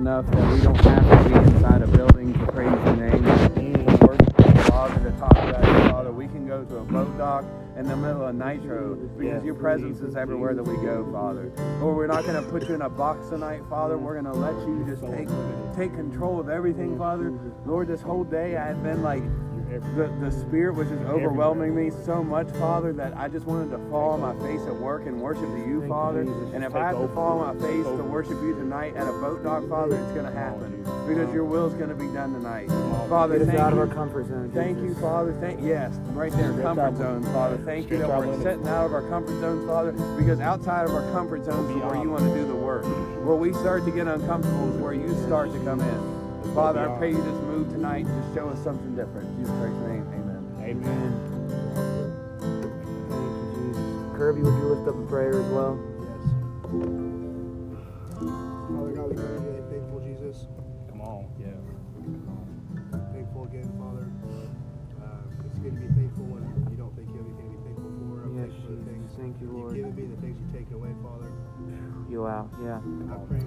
enough that we don't have to be inside a building to praise your name. Father, to talk about Father. We can go to a boat dock in the middle of Nitro because your presence is everywhere that we go, Father. Lord, we're not going to put you in a box tonight, Father. We're going to let you just take take control of everything, Father. Lord, this whole day I have been like the, the spirit was just overwhelming me so much, Father, that I just wanted to fall on my face at work and worship to you, Father. And if I have to fall on my face to worship you tonight at a boat dock, Father, it's going to happen because your will is going to be done tonight. Father, Get us thank out of you. our comfort zone. Thank you, Father. Thank yes, right there, comfort zone, Father. Thank you that we're setting out of our comfort zones, Father, because outside of our comfort zones is where you want to do the work. Where we start to get uncomfortable is where you start to come in. Father, I pray you just move tonight and just show us something different. In Jesus Christ's name, amen. Amen. Thank. Kirby, would you lift up a prayer as well? Yes. Father God, we pray you today, faithful Jesus. Come on, yeah. Faithful again, Father. Uh, it's good to be faithful when you don't think you have anything to be faithful for. I'm Yes, thankful for the things Thank you, Lord. you've given me, the things you've taken away, Father. You out. Yeah. I pray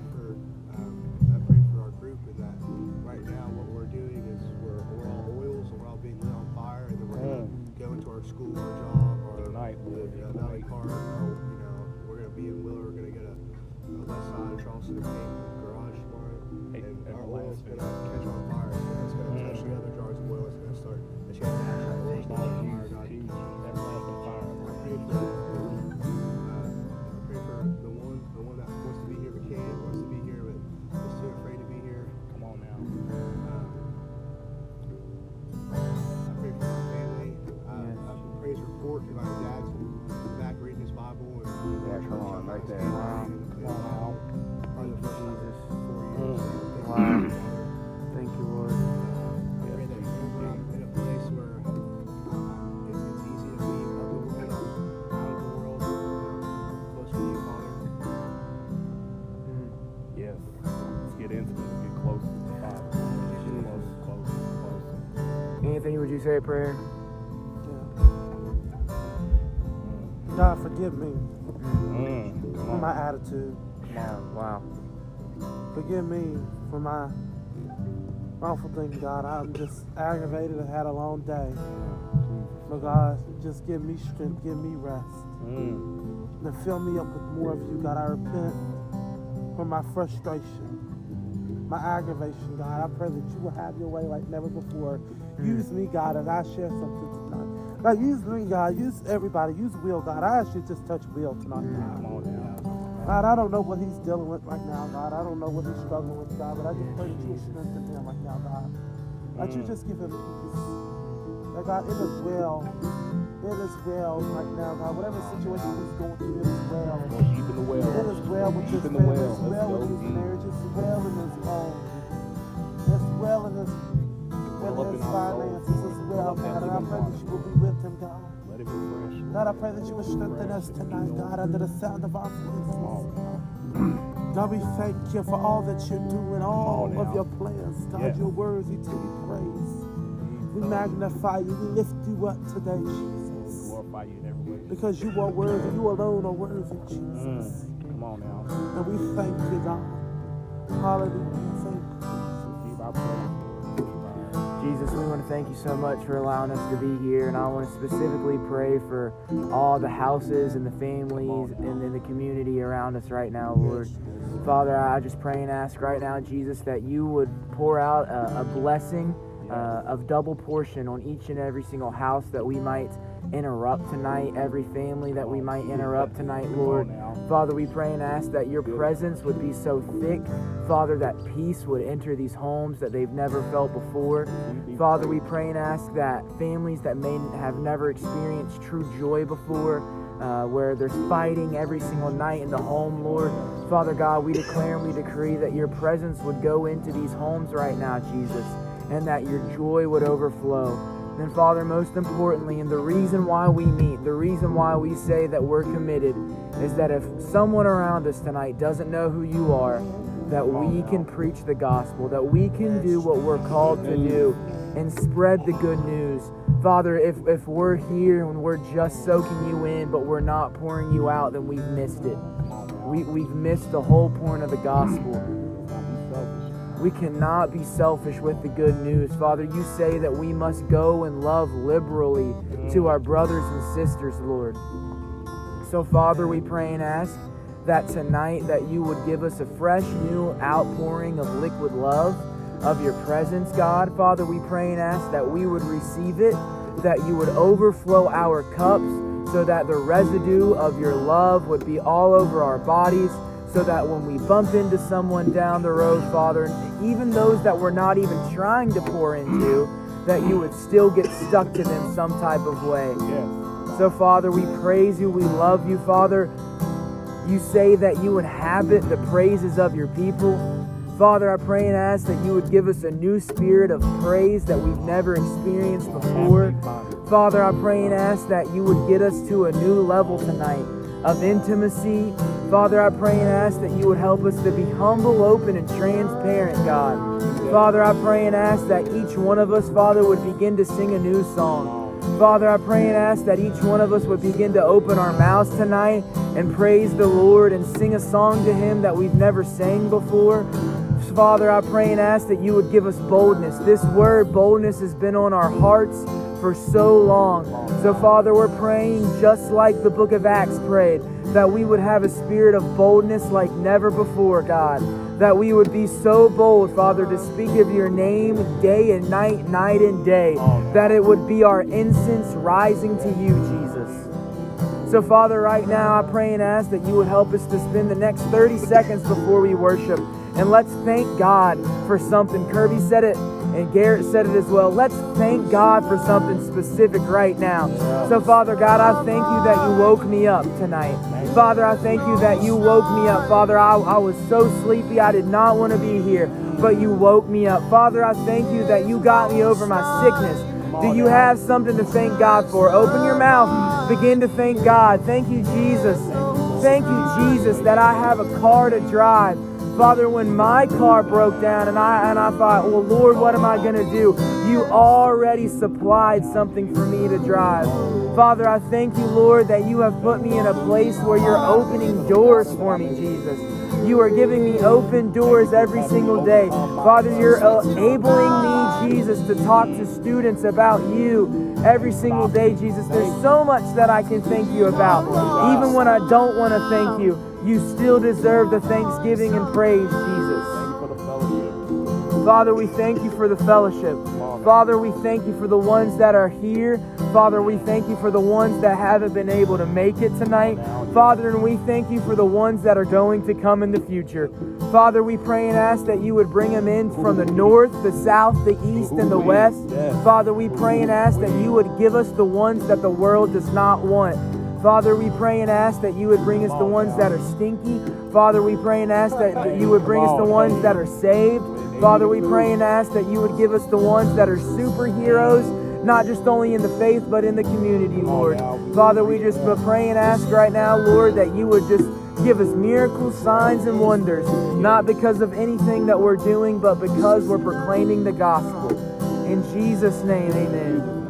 now what we're doing is we're, we're all oils and we're all being lit on fire and then we're going to go into our school, our job, our Ignite, the, uh, Valley Park, or, you know, we're going to be in Willer, we're going to get a, a west side of Charleston paint garage tomorrow Hey, and our oil's going to catch on fire. And it's going to touch the other jars of oil, it's going to start, Yeah, come on, right there. Wow. Come on, Thank you, Jesus. Four. Wow. Thank you, Lord. I pray that we're in a place where uh, it's, it's easy to be of the world, out of the world, close to you, Father. Mm. Yes. Let's get into get close to the Father. Get close, close, close. Anthony, would you say a prayer? Forgive me Mm. For my attitude. Wow. Wow. Forgive me for my wrongful thing, God. I'm just aggravated. I had a long day. But God, just give me strength, give me rest. Mm. And fill me up with more of you, God. I repent for my frustration, my aggravation, God. I pray that you will have your way like never before. Use me, God, as I share something. God, use me, God. Use everybody. Use Will, God. I ask you just touch Will tonight, God. Come on now. God, I don't know what he's dealing with right now, God. I don't know what he's struggling with, God, but I just pray that you strengthen him right now, God. That you Mm. just give him peace. That God, it is well. It is well right now, God. Whatever situation he's going through, it is well. Go deep in the well. It is well with his family. well. It's well with his marriage. It's well in his home. It's well in his, in his in our soul. finances as well, Well God. I pray that you will be with him, God. Let it refresh. God, I pray that you will strengthen us tonight, God, under the sound of our voices. Come on now. God, we thank you for all that you're doing, all Come of your plans. God, Yes. you're worthy to be praised. We magnify you. We lift you up today, Jesus. Glorify you in every way. Because you are worthy. You alone are worthy, Jesus. Mm. Come on now. And we thank you, God. Hallelujah. Thank you. Jesus, we want to thank you so much for allowing us to be here. And I want to specifically pray for all the houses and the families and in the community around us right now, Lord. Father, I just pray and ask right now, Jesus, that you would pour out a, a blessing uh, of double portion on each and every single house that we might interrupt tonight, every family that we might interrupt tonight, Lord. Father, we pray and ask that your presence would be so thick, Father, that peace would enter these homes that they've never felt before. Father, we pray and ask that families that may have never experienced true joy before, uh, where there's fighting every single night in the home, Lord. Father God, we declare and we decree that your presence would go into these homes right now, Jesus, and that your joy would overflow. And Father, most importantly, and the reason why we meet, the reason why we say that we're committed, is that if someone around us tonight doesn't know who you are, that we can preach the gospel, that we can do what we're called to do and spread the good news. Father, if, if we're here and we're just soaking you in, but we're not pouring you out, then we've missed it. We, we've missed the whole point of the gospel. We cannot be selfish with the good news. Father, you say that we must go and love liberally to our brothers and sisters, Lord. So, Father, we pray and ask that tonight that you would give us a fresh new outpouring of liquid love of your presence, God. Father, we pray and ask that we would receive it, that you would overflow our cups so that the residue of your love would be all over our bodies, so that when we bump into someone down the road, Father, even those that we're not even trying to pour into, that you would still get stuck to them some type of way. Yes. So, Father, we praise you. We love you, Father. You say that you inhabit the praises of your people. Father, I pray and ask that you would give us a new spirit of praise that we've never experienced before. Father, I pray and ask that you would get us to a new level tonight of intimacy. Father, I pray and ask that you would help us to be humble, open, and transparent, God. Father, I pray and ask that each one of us, Father, would begin to sing a new song. Father, I pray and ask that each one of us would begin to open our mouths tonight and praise the Lord and sing a song to Him that we've never sang before. Father, I pray and ask that you would give us boldness. This word, boldness, has been on our hearts for so long. So, Father, we're praying just like the book of Acts prayed, that we would have a spirit of boldness like never before, God. That we would be so bold, Father, to speak of your name day and night, night and day. That it would be our incense rising to you, Jesus. So, Father, right now I pray and ask that you would help us to spend the next 30 seconds before we worship. And let's thank God for something. Kirby said it, and Garrett said it as well. Let's thank God for something specific right now. So, Father God, I thank you that you woke me up tonight. Father, I thank you that you woke me up. Father, I, I was so sleepy, I did not want to be here, but you woke me up. Father, I thank you that you got me over my sickness. Do you have something to thank God for? Open your mouth. Begin to thank God. Thank you, Jesus. Thank you, Jesus, that I have a car to drive. Father, when my car broke down and I and I thought, well, Lord, what am I gonna do? You already supplied something for me to drive. Father, I thank you, Lord, that you have put me in a place where you're opening doors for me, Jesus. You are giving me open doors every single day. Father, you're enabling me, Jesus, to talk to students about you every single day, Jesus. There's so much that I can thank you about. Even when I don't want to thank you, you still deserve the thanksgiving and praise, Jesus. Thank you for the fellowship. Father, we thank you for the fellowship. Father, we thank you for the ones that are here. Father, we thank you for the ones that haven't been able to make it tonight. Father, and we thank you for the ones that are going to come in the future. Father, we pray and ask that you would bring them in from the north, the south, the east, and the west. Father, we pray and ask that you would give us the ones that the world does not want. Father, we pray and ask that you would bring us the ones that are stinky. Father, we pray and ask that, you would bring us the ones that are saved. Father, we pray and ask that you would give us the ones that are superheroes, not just only in the faith, but in the community, Lord. Father, we just pray and ask right now, Lord, that you would just give us miracles, signs, and wonders, not because of anything that we're doing, but because we're proclaiming the gospel. In Jesus' name, amen.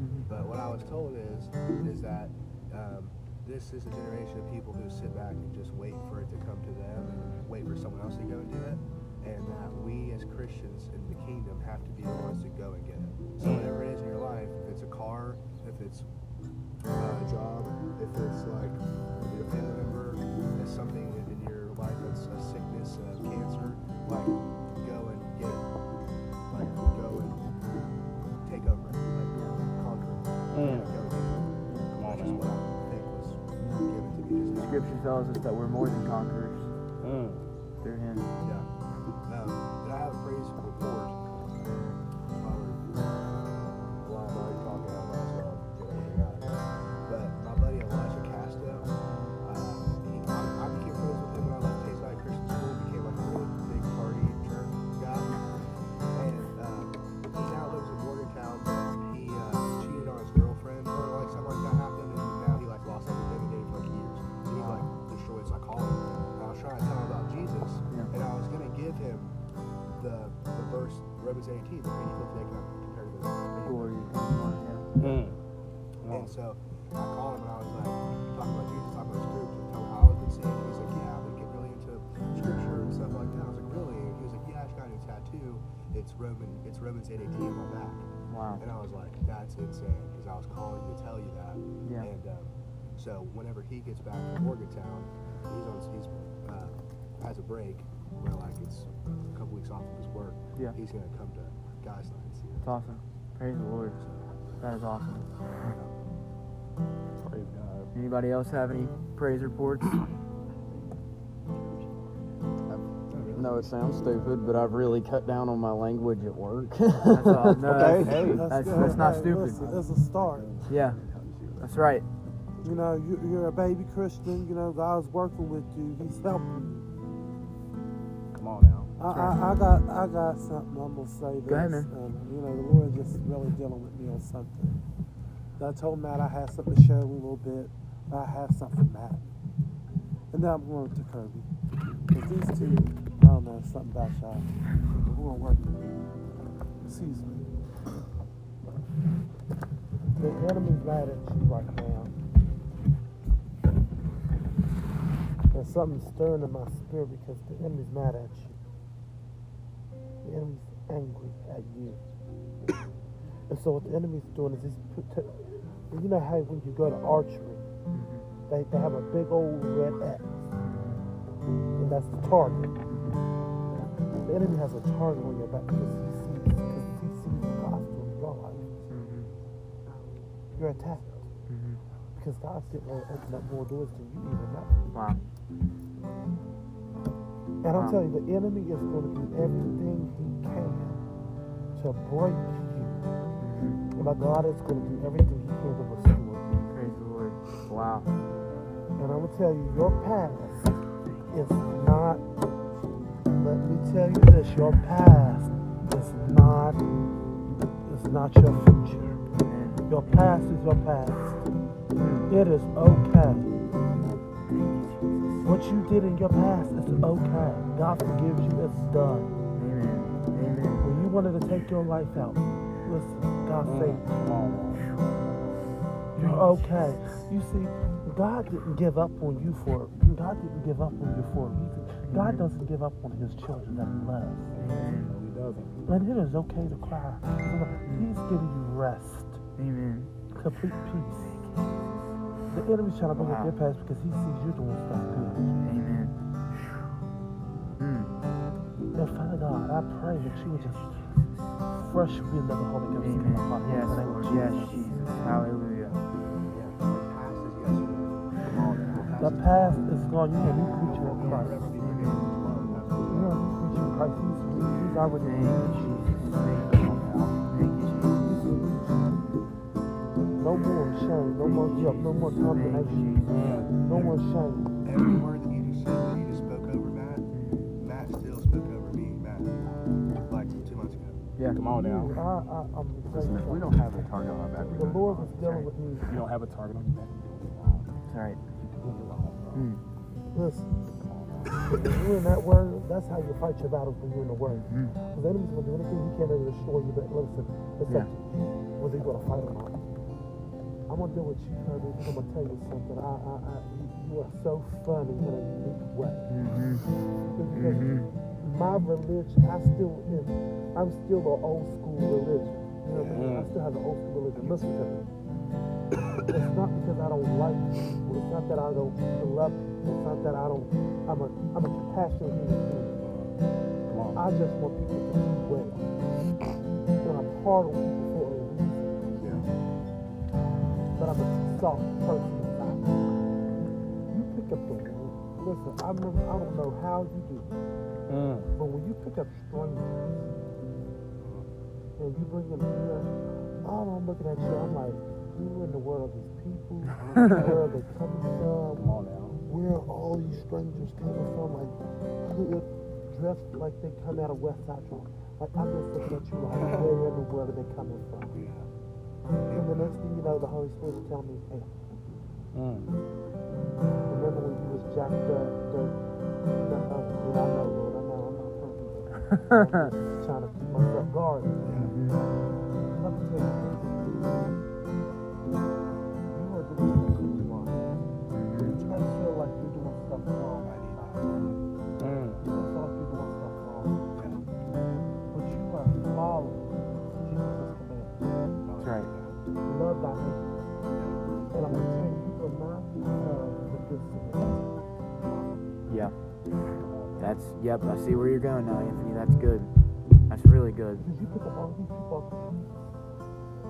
Mm-hmm. But what I was told is is that um, this is a generation of people who sit back and just wait for it to come to them and wait for someone else to go and do it. And that we as Christians in the kingdom have to be the ones to go and get it. So whatever it is in your life, if it's a car, if it's uh, a job, if it's like your family member, if something in your life that's a sickness, a cancer, like Scripture tells us that we're more than conquerors mm. through Him. Yeah. Um, Did I have a praise reports. Romans 18, the 85th day cannot be compared to the Glory. Mm. And so I called him and I was like, talking about Jesus, talking about scripture, telling him how I've been seeing. He's like, yeah, I've been getting really into scripture and stuff like that. I was like, really? And he was like, yeah, I just got a new tattoo. It's Roman. It's Romans 8:18 on my back. Wow. And I was like, that's insane because I was calling to tell you that. Yeah. And um, so whenever he gets back from Morgantown, he's on he's uh, has a break where like it's a couple weeks off of his work. Yeah. He's gonna come to guys nights. You It's awesome. Praise the Lord. That is awesome. Praise God. Anybody else have any praise reports? No, it sounds stupid, but I've really cut down on my language at work. That's all. No, Okay. that's, Hey. that's, good. that's not Hey, stupid. Listen, it's a start. Yeah, that's right. You know, you, you're a baby Christian. You know, God's working with you. He's helping you. Come on now. I, I, got I got something I'm gonna say this. Go ahead, man. Um, you know, the Lord just really dealing with me on something. I told Matt I had something to share a little bit. I have something for Matt. And then I'm going to Kirby. Because these two, I don't know, something about y'all. Who are working. Excuse me. The enemy's mad at you right now. There's something stirring in my spirit because the enemy's mad at you. The enemy's angry at you. and so what the enemy's doing is he's put, you know how when you go to archery, mm-hmm. they, they have a big old red X. And that's the target. The enemy has a target on your back because he sees because he sees the gospel in your life. Mm-hmm. You're attacked. Mm-hmm. Because God's getting ready to open up more doors than you even know. Wow. And I'm um, telling you, the enemy is going to do everything he can to break you. Mm-hmm. But God is going to do everything he can to restore you. Praise the Lord. Wow. And I'm going to tell you, your past is not, let me tell you this, your past is not, is not your future. Your past is your past. Mm. It is okay. What you did in your past is okay. God forgives you, it's done. Amen. Amen. When you wanted to take your life out, listen, God mm. saved you. Come on now. You're okay. You see, God didn't give up on you for God didn't give up on you for a reason. God mm-hmm. doesn't give up on his children that he loves. Amen. No, he doesn't. And it is okay to cry. He's giving you rest, Amen. complete peace. The enemy's trying to bring up your past because he sees you doing stuff good. Amen. Mm. And Father God, I pray that you would just fresh wind of the Holy Ghost in my heart. Amen. Yes, Lord. Yes, Jesus. Hallelujah. The past is yesterday. Come on now. The past is gone. You're a new creature in Christ. Forever be forgiven tomorrow. Absolutely. You're a new creature in Christ. He's, he's already Thank you, Jesus. No more shame, no more guilt, no more Thank condemnation, no more shame. Every word that you just said, that you just spoke over Matt, Matt still spoke over me, Matt, like two months ago. Yeah. Come on now. I, I, I'm Listen, if we don't have a target on our back, The Lord was dealing with me. If you don't have a target on your back, you're doing it wrong. That's right. You're doing it wrong, bro. Mm. Listen, Come on now. when you're in that word, that's how you fight your battles when you're in the word. Mm. Because the enemy's going to do anything he can to destroy you, but listen, it's Yeah. up to you whether you're going to fight or not. I'm going to deal with you, Kirby. I'm going to tell you something. I, I, I, you, you are so funny in a unique way. Mm-hmm. Because Mhm. my religion, I still am, I'm still an old school religion. You know what I mean? I still have the old school religion. Listen to me. It's not because I don't like people. It's not that I don't love people. It's not that I don't. I'm a I'm a compassionate human being. I just want people to do well. And I'm hard on people But I'm a soft person. You pick up the. Listen, I remember, I don't know how you do it. Mm. But when you pick up strangers and you bring them here, all I'm looking at you, I'm like, who in the world are these people? Where are they coming from? Where are all these strangers coming from? Like, hood, dressed like they come out of West Side. Like, I'm just looking at you like, where in the world are they coming from? And the next thing you know, the Holy Spirit will tell me, hey, Mm. remember when you was jacked up? Yeah, I know, Lord, I know, I'm not perfect. I'm just trying to keep my regardless. Let me tell you this. You Love. And I'm going to you. Yeah. That's yep. I see where you're going now, Anthony. That's good. That's really good. Because you put all these people the.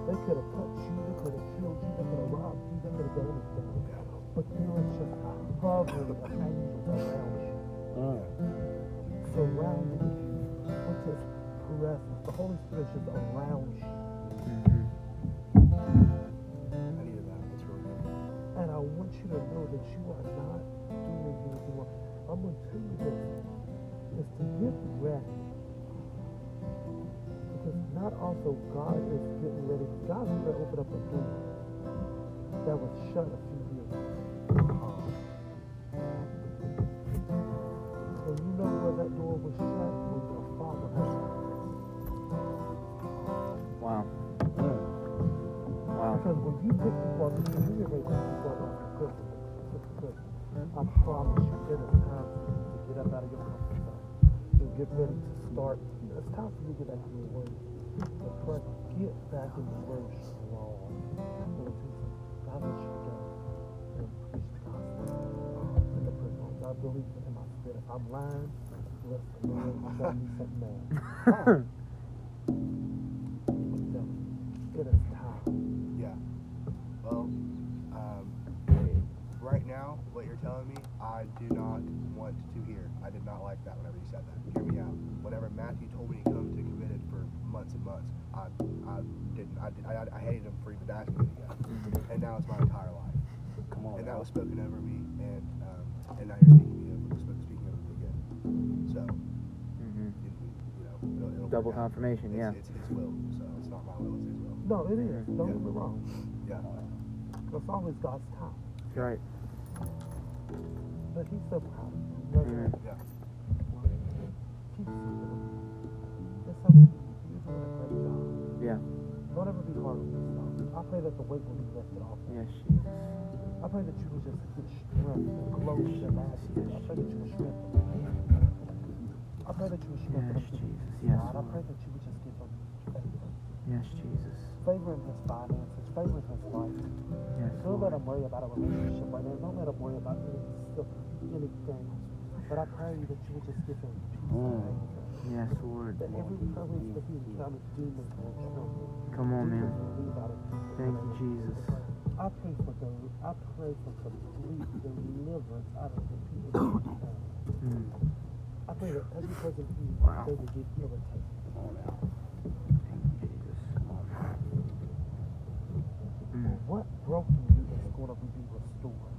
They could have touched you, they could have killed you, they could have robbed you, they could have done anything. But there is just hovering around you, surrounding you with his presence. The Holy Spirit is just around you. And I want you to know that you are not doing anything wrong. I'm going to tell you this is to get ready. Because not also God is getting ready. God's going to open up a door that was shut a few years ago. And you know where that door was shut? When your father Wow. Wow. Because when you pick up, I promise you, it is time for you to get up out of your comfort zone and get ready to start. It's time for you to get back in your word. And pray, get back in your word strong. Lord Jesus, God let you go and preach the gospel in the prison. I believe in my spirit. I'm lying, let the Lord show me something else. I, I, I hated him for even asking me to go. And now it's my entire life. Come on. And that was spoken over me, and um, and now you're speaking me over, speaking over me again. So, Mhm. you, you know, it'll, it'll Double work out. confirmation. It's, Yeah. It's His will, so it's not my will, it's His will. No, it is. Don't get me wrong. Yeah. It's always God's time. That's right. But he's so proud of you. You know that? Yeah. Keep seeking him. It's okay. You're doing a great job. Yeah. Don't ever be hard on yourself. I pray that the weight will be lifted off. Yes, Jesus. I pray that you will just get strength and close your I pray that you will strengthen. I pray that you will strengthen Yes. Jesus. Yes, God, I pray that you would just give him favor. Yes, Jesus. Favor in his finances, favor in his life. Yes, Don't let him worry about a relationship right now. Don't let him worry about any anything. But I pray that you would just give him peace and Mm. favor. Yes, Lord. That every place that he encounters demons will tremble. Come on, man. Demons will leave out of him. Thank you, Jesus. I pray for the I pray for complete deliverance out of the people. Mm. I pray that every person who Wow. will get irritated. Come on now. Thank you, Jesus. Mm. What broke you is going to be restored.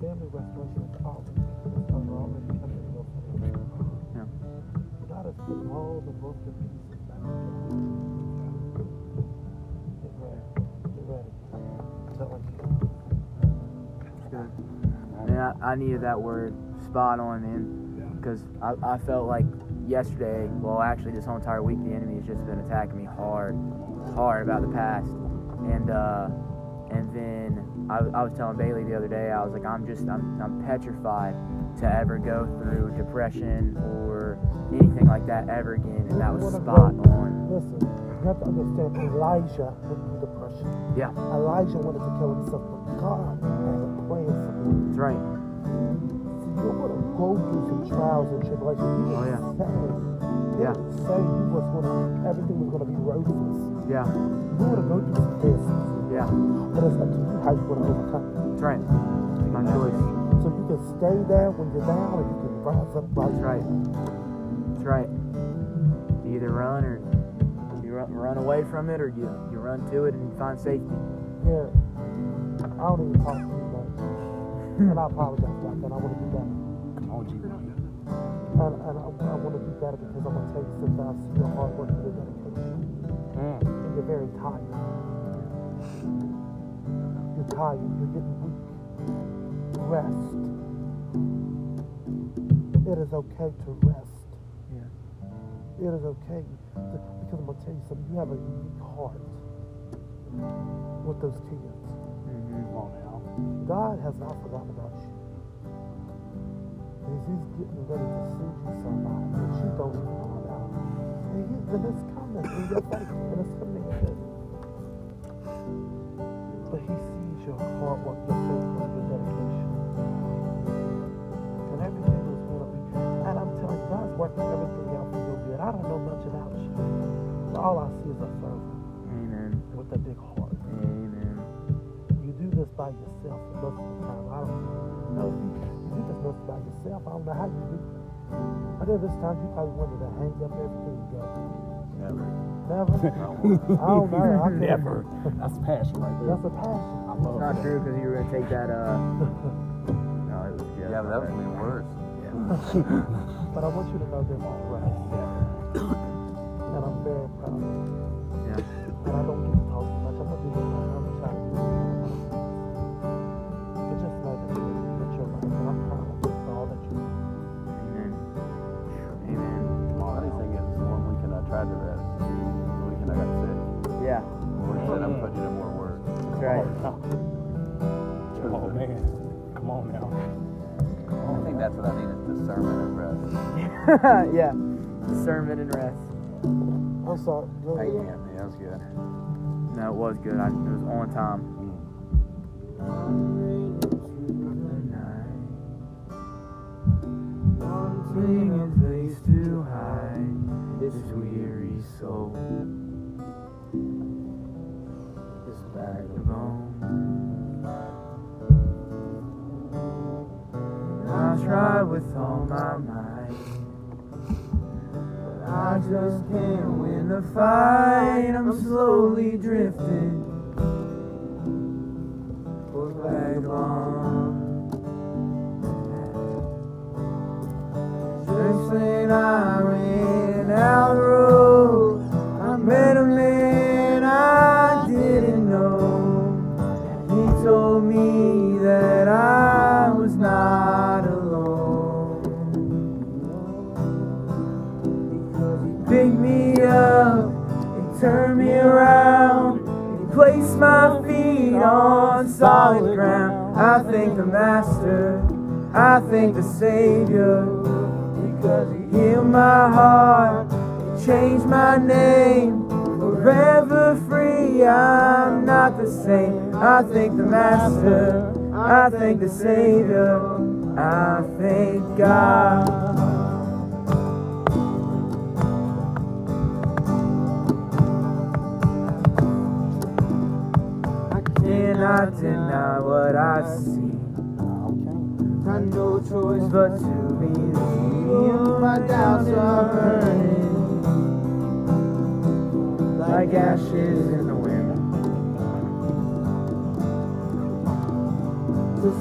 Family restoration is always, is already Put all the broken pieces back together. Get ready. Get ready. I'm telling you. Good. Man, I, I needed that word. Spot on, man. Yeah. Because I, I felt like yesterday, well, actually, this whole entire week, the enemy has just been attacking me hard, hard about the past. And, uh, and then I, I was telling Bailey the other day, I was like, I'm just, I'm, I'm petrified to ever go through depression or anything like that ever again. And that was spot on. Listen, you have to understand Elijah went through depression. Yeah, Elijah wanted to kill himself, but God had a plan for him. that's right. See, you're going to go through some trials and tribulations. He Oh, yeah. say, Yeah. say he was to, everything was going to be roses. Yeah, You're going to go through some tests, yeah, but it's up to you how you want to overcome it. that's right. My choice. So stay there when you're down, or you can rise up right. That's right. That's right. You either run or you run, run away from it, or you, you run to it and you find safety. Yeah. I don't even talk too much. and I apologize about that. I want to do better. Come on, G. And, and I, I want to do better because I'm going to tell you something. I see your hard work and your dedication. Mm. And you're very tired. You're tired. You're getting weak. Rest. It is okay to rest. Yeah. It is okay. to- Because I'm going to tell you something. You have a unique heart with those kids. Come on now. God has not forgotten about you. He's, he's getting ready to send you somebody that you don't even know about. And, he, and it's coming in your face, and it's coming in But he sees your hard work, your faithfulness, your dedication. And everything working everything out for your good. I don't know much about you. But all I see is a servant Amen. with a big heart. Amen. You do this by yourself most of the time. I don't know if you, you do this most by yourself. I don't know how you do it. I know this time you probably wanted to hang up everything together. Never. Never? I don't know. I couldn't- Never. That's passion right there. That's a passion. I love It's not that. true because you were gonna take that. Uh, no, it was just. Yeah, but that would be worse. But I want you to know this is right. And I'm very proud of you. Yeah. And I don't get to talk too much. I'm going to do this. I'm going to to do this. But just know that you're, that you're right. And I'm proud of you for all that you do. Amen. Amen. Funny thing is, one weekend I uh, tried to rest. The weekend I got sick. Yeah, The Lord said, I'm putting you to more work. that's right. Oh, oh man. Come on now. I think that's what I need is discernment and rest. yeah. Sermon and rest. I'm sorry. Go Thank you. Anthony. That was good. No, it was good. I, it was on time. Wanting a place to hide this weary soul. This vagabond. I try with all my might. But I just can't win the fight. I'm slowly drifting. For vagabond. Just when I went out the road, I met a man I thank the Master, I thank the Savior, because he healed my heart He changed my name. Forever free, I'm not the same. I thank the Master, I thank the Savior, I thank God. Cannot deny what I see. Got no choice but to believe. My doubts are burning like ashes in the wind.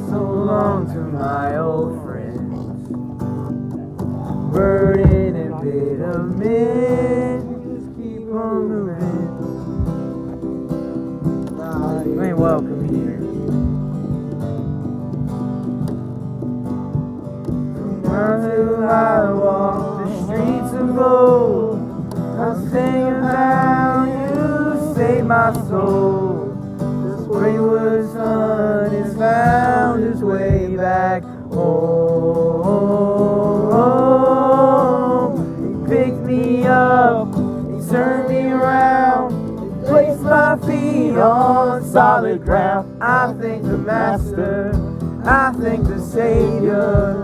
So long to my old friends, burden and bit of men. Just keep on moving. You ain't welcome here. Now I walk the streets of gold, I'll sing about you, save my soul. This wayward son has found his way back home. He picked me up, he turned on solid ground. I thank the Master, I thank the Savior,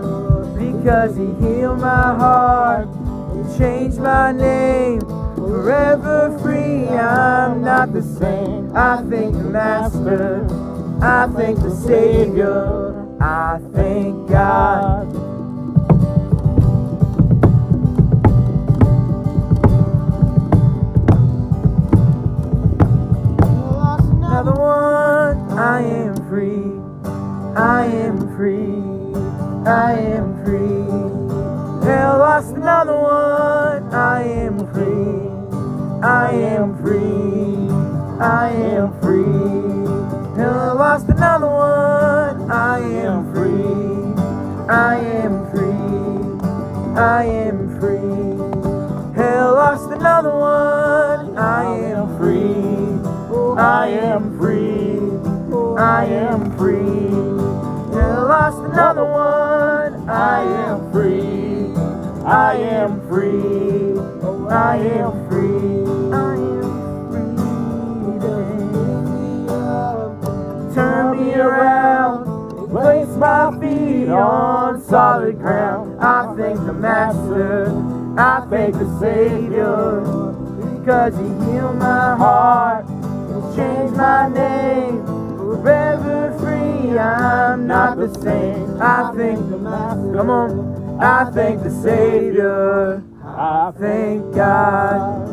because he healed my heart, he changed my name. Forever free, I'm not the same. I thank the Master, I thank the Savior, I thank God. I am free. Hell lost another one. I am free. I am free. I am free. Hell lost another one. I am free. I am free. I am free. Hell lost another one. I am free. I am free. I am free. Hell lost another one. I am free. I am free. Oh, I am free. I am free. Turn me around. Place my feet on solid ground. I thank the Master. I thank the Savior. Because He healed my heart and changed my name. I'm not the same. I thank the Master. Come on. I thank the Savior. I thank God.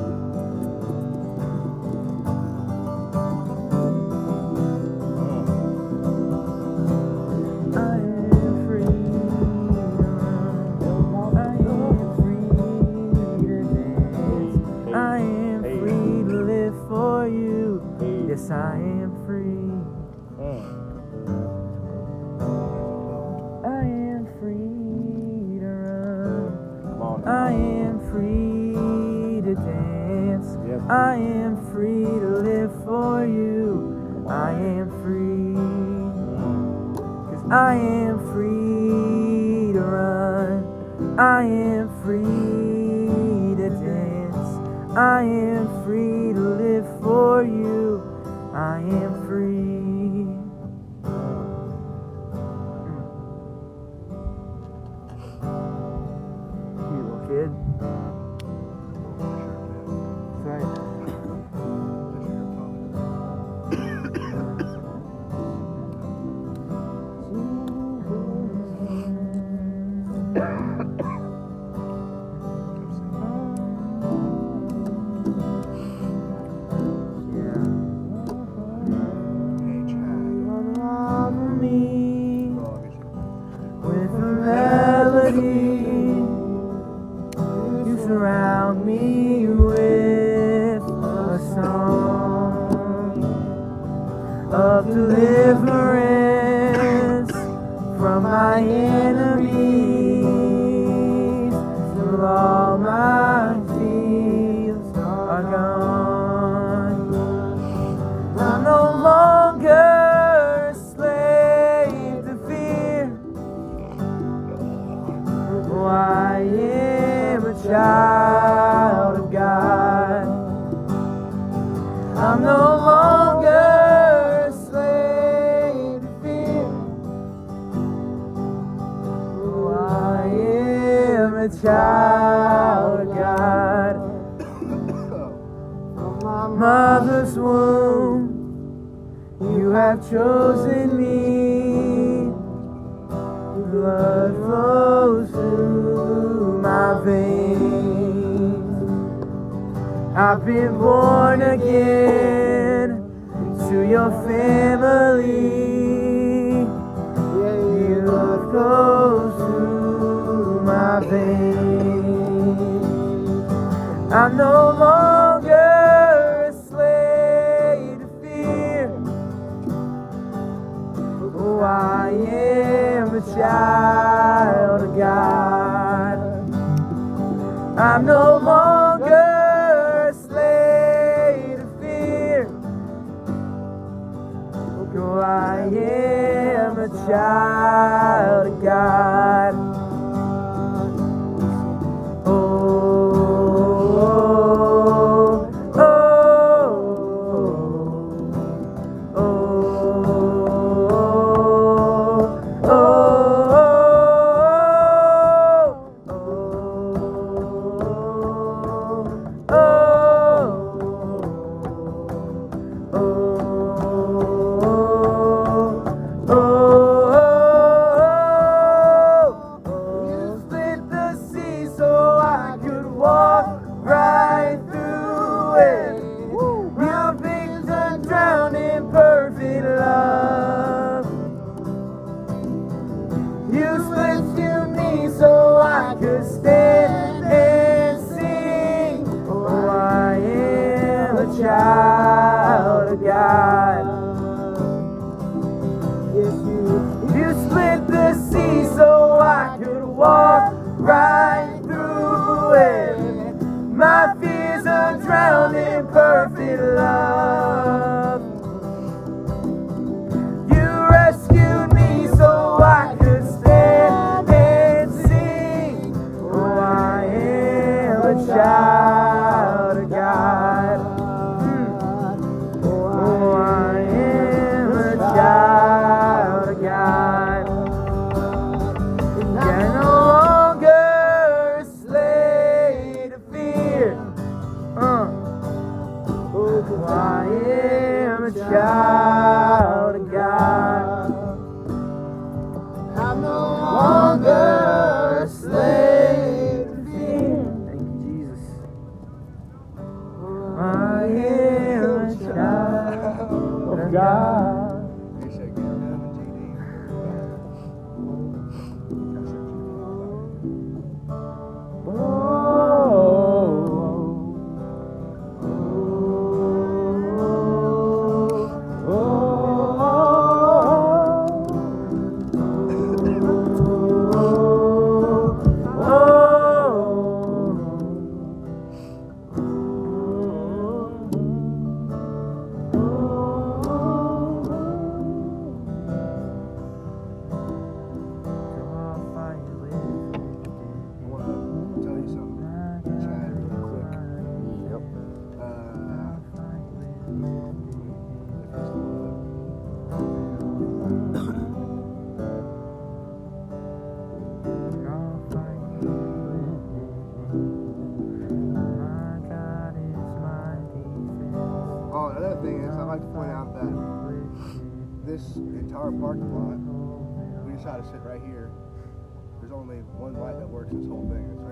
I am free to run. I am free to dance. I am free to live for you. I am free. Oh, I am a child of God. I'm no longer a slave to fear. Oh, I am a child of God.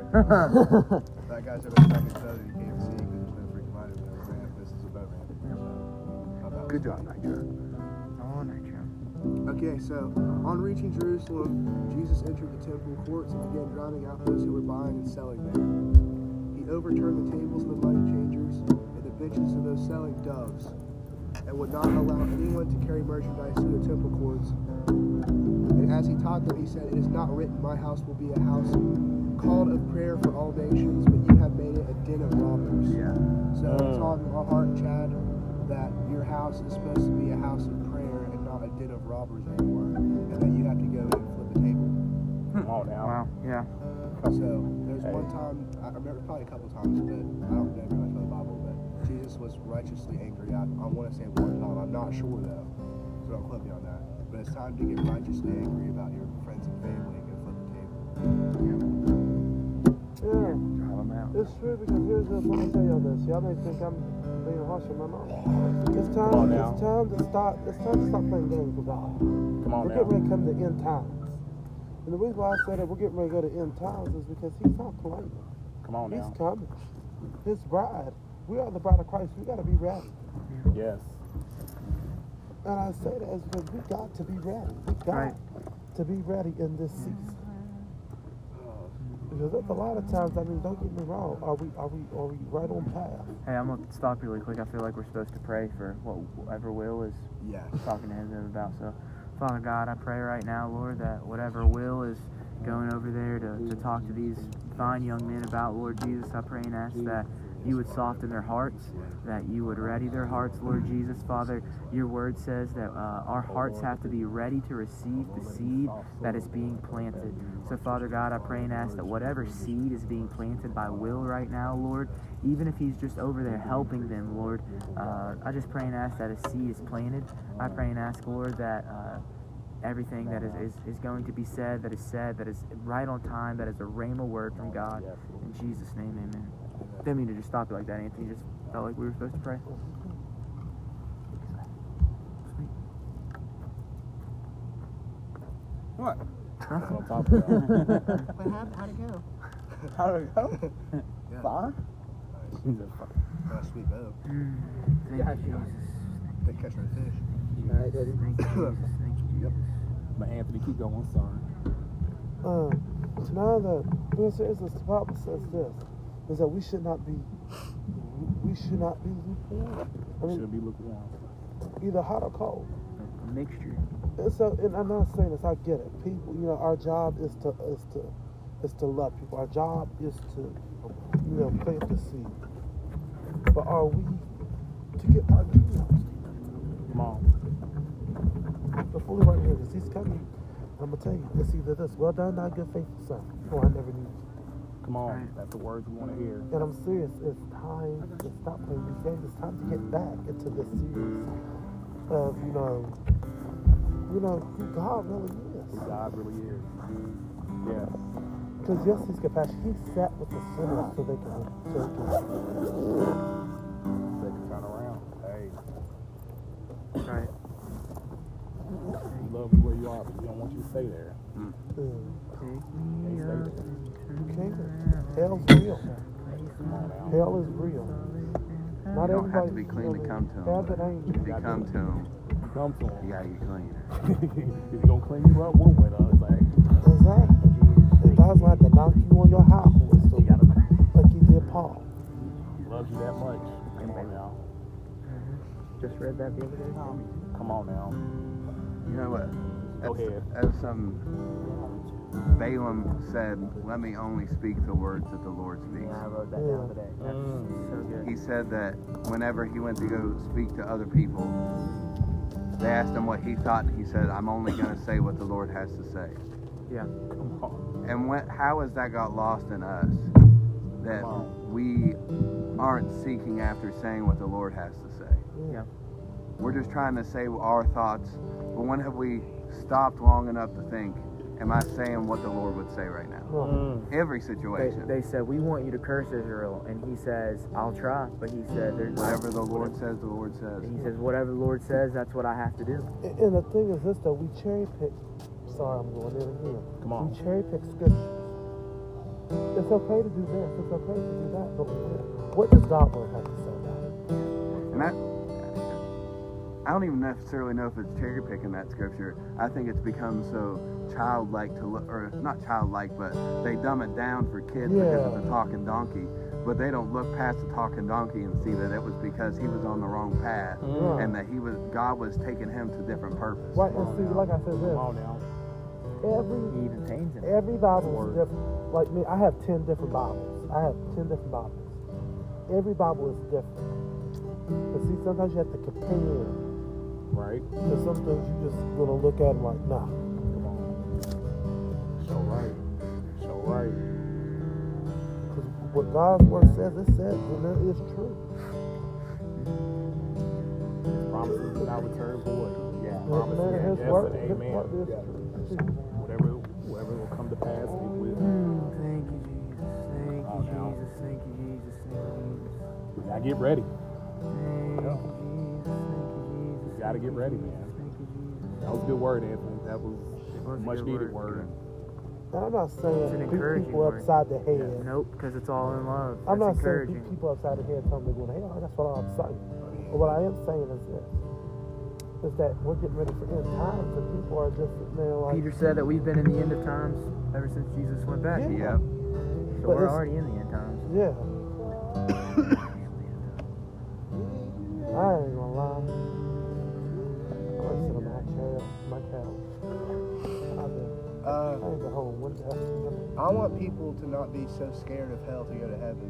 that guy's over there second boat and you can't see because there's no freaking light over there. Ramp. This is a boat ramp. So, how about Good job, oh, Nitro. Okay, so on reaching Jerusalem, Jesus entered the temple courts and began driving out those who were buying and selling there. He overturned the tables of the money changers and the benches of those selling doves, and would not allow anyone to carry merchandise through the temple courts. And as he taught them, he said, It is not written, My house will be a house called a prayer for all nations, but you have made it a den of robbers. Yeah. So it's mm. on my heart, Chad, that your house is supposed to be a house of prayer and not a den of robbers anymore, and that you have to go and flip the table. Come on now. Wow, yeah. So there's one time, I remember probably a couple times, but I don't know very much about the Bible, but Jesus was righteously angry. I, I want to say one time, I'm not sure though, so don't quote me on that. But it's time to get righteously angry about your friends and family and go flip the table. Yeah, Drive out. it's true because here's the let me tell y'all this. Y'all may think I'm being harsh on my mouth. It's Come time. on now. It's time to stop. It's time to stop playing games with God. Come on We're getting ready to come to end times. And the reason why I say that we're getting ready to go to end times is because He's not playing. Come on He's now. coming. His bride. We are the bride of Christ. We got to be ready. Yes. And I say that is because we got to be ready. We got Right. to be ready in this season. Because there's a lot of times, I mean, don't get me wrong. Are we are we are we right on path? Hey, I'm gonna stop you really quick. I feel like we're supposed to pray for whatever Will is Yes. talking to him about. So, Father God, I pray right now, Lord, that whatever Will is going over there to, to talk to these fine young men about, Lord Jesus, I pray and ask that you would soften their hearts, that you would ready their hearts, Lord Jesus. Father, your word says that uh, our hearts have to be ready to receive the seed that is being planted. So, Father God, I pray and ask that whatever seed is being planted by Will right now, Lord, even if he's just over there helping them, Lord, uh, I just pray and ask that a seed is planted. I pray and ask, Lord, that uh, everything that is, is, is going to be said, that is said, that is right on time, that is a rhema word from God. In Jesus' name, amen. Didn't mean to just stop you like that, Anthony. Just felt like we were supposed to pray. What? That's what I'm talking about. But how, how'd it go? How did it go? Yeah. Fire? Nice. He's a fuck. Nice sweet boat. Thank you, Jesus. They catch no fish. Thank you, Jesus. Thank you, Jesus. But Anthony, keep going. Sorry. Um, now the you know, says this, the Bible says this is that we should not be we should not be lukewarm. I mean, Should be lukewarm. either hot or cold. A mixture. And so, and I'm not saying this. I get it. People, you know, our job is to is to is to love people. Our job is to, you know, plant the seed. But are we to get our kingdoms? Come on. The fully right here, because he's coming. I'm gonna tell you, it's either this. Well done, thy good faithful son. Oh, I never knew. You. Come on. That's the words we want to hear. And I'm serious, it's time to stop playing these games. It's time to get back into this series of, you know, you know, who God really Who is. God really is. Yeah. Because yes, he's compassionate. He sat with the sinners so they can, so they can They can turn around. Hey, Right. we love you where you are, but we don't want you to stay there. uh, Take Can't me stay up. There. you can't. Hell's real. Come on now. Hell is real. Not You don't have to be clean to come to him. Heaven but ain't. If you come to him, Come to you him. gotta get clean. if you gonna clean you up, we'll win us. Like, Exactly. And God's going to have to knock you on your high horse, you gotta like he did Paul. love you that much. Come on now. Just read that the other day. Come on now. You know what? Go As- ahead. As some Balaam said, let me only speak the words that the Lord speaks. Yeah, I wrote that down today. That's Mm. so good. He said that whenever he went to go speak to other people, they asked him what he thought, and he said, I'm only going to say what the Lord has to say. Yeah. Come on. And when, how has that got lost in us? That we aren't seeking after saying what the Lord has to say. Yeah. We're just trying to say our thoughts, but when have we stopped long enough to think, am I saying what the Lord would say right now? Right. Mm. Every situation. they said, We want you to curse Israel. And he says, I'll try. But he said, There's Whatever the Lord says, the Lord says. And he says, Whatever the Lord says, that's what I have to do. And and the thing is this though, we cherry pick. Sorry, I'm going in again. Come on. We cherry pick scriptures. It's okay to do this. It's okay to do that. But what does God word have to say about it? And that, I don't even necessarily know if it's cherry picking that scripture. I think it's become so childlike to look, or not childlike, but they dumb it down for kids because Yeah. it's a talking donkey. But they don't look past the talking donkey and see that it was because he was on the wrong path, Right. and that he was God was taking him to different purpose. Right, Come and on see, now. like I said, this on now. every He even him. every Bible Word. is different. Like me, I have ten different Bibles. I have ten different Bibles. Every Bible is different. But see, sometimes you have to compare. Right. Because sometimes you just gonna look at them like, nah. Show right. Because what God's word says, it says, and it is true. Promises do not return void. Yeah. Promises. man, his yes word, and his word is true. Whatever, whatever will come to pass, it will. Mm, thank you, Jesus. Thank Oh, you, now. Jesus. Thank you, Jesus. Thank you, Jesus. We gotta get ready. Thank you, Jesus. Thank you, Jesus. You gotta get ready, man. Thank you, Jesus. That was a good word, Anthony. That was was a much needed word. word. I'm not It's saying an beat people word. upside the head. Nope, because it's all in love. I'm not saying encouraging. beat people upside the head, tell them they're going to hell. That's what I'm saying. But what I am saying is this. Is that we're getting ready for end times and people are just like, Peter said that we've been in the end of times ever since Jesus went back. Yeah. Yep. So But we're already in the end times. yeah. I ain't gonna lie. I'm sitting on my chair, my couch. I've been, I Uh, ain't been home one day. I want people to not be so scared of hell to go to heaven,